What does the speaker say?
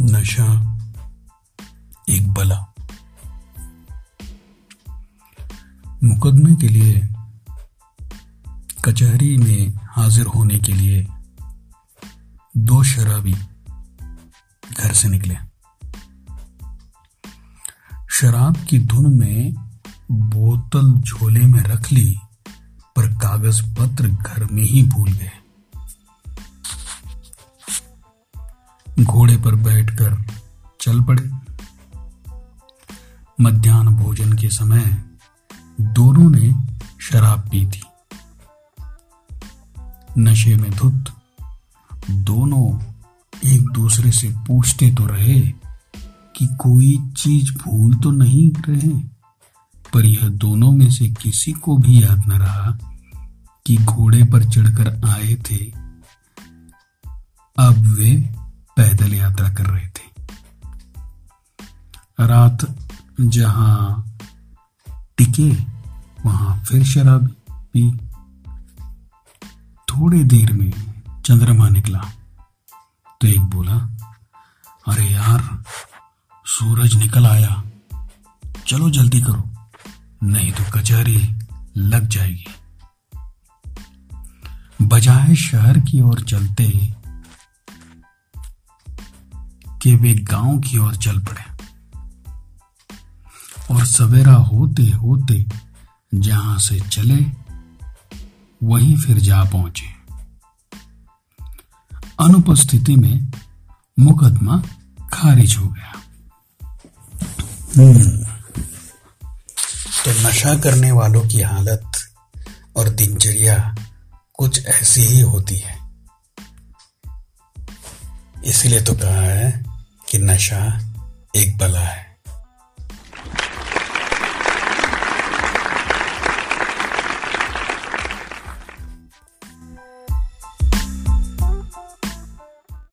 नशा, एक बला। मुकदमे के लिए, कचहरी में हाजिर होने के लिए दो शराबी घर से निकले। शराब की धुन में बोतल झोले में रख ली, पर कागज़ पत्र घर में ही भूल गए। घोड़े पर बैठकर चल पड़े। मध्यान्ह भोजन के समय दोनों ने शराब पी थी। नशे में धुत, दोनों एक दूसरे से पूछते तो रहे कि कोई चीज़ भूल तो नहीं रहे, पर यह दोनों में से किसी को भी याद न रहा कि घोड़े पर चढ़कर आए थे। अब वे पैदल यात्रा कर रहे थे। रात जहाँ टिके, वहाँ फिर शराब पी। थोड़ी देर में चंद्रमा निकला। तो एक बोला, अरे यार, सूरज निकल आया। चलो जल्दी करो, नहीं तो कचहरी लग जाएगी। बजाय शहर की ओर चलते कि वे गाँव की ओर चल पड़े। और सवेरा होते होते जहाँ से चले, वहीं फिर जा पहुँचे। अनुपस्थिति में मुकदमा खारिज हो गया। हम्म। तो नशा करने वालों की हालत और दिनचर्या कुछ ऐसी ही होती है। इसलिए तो कहा है कि नशा एक बला है।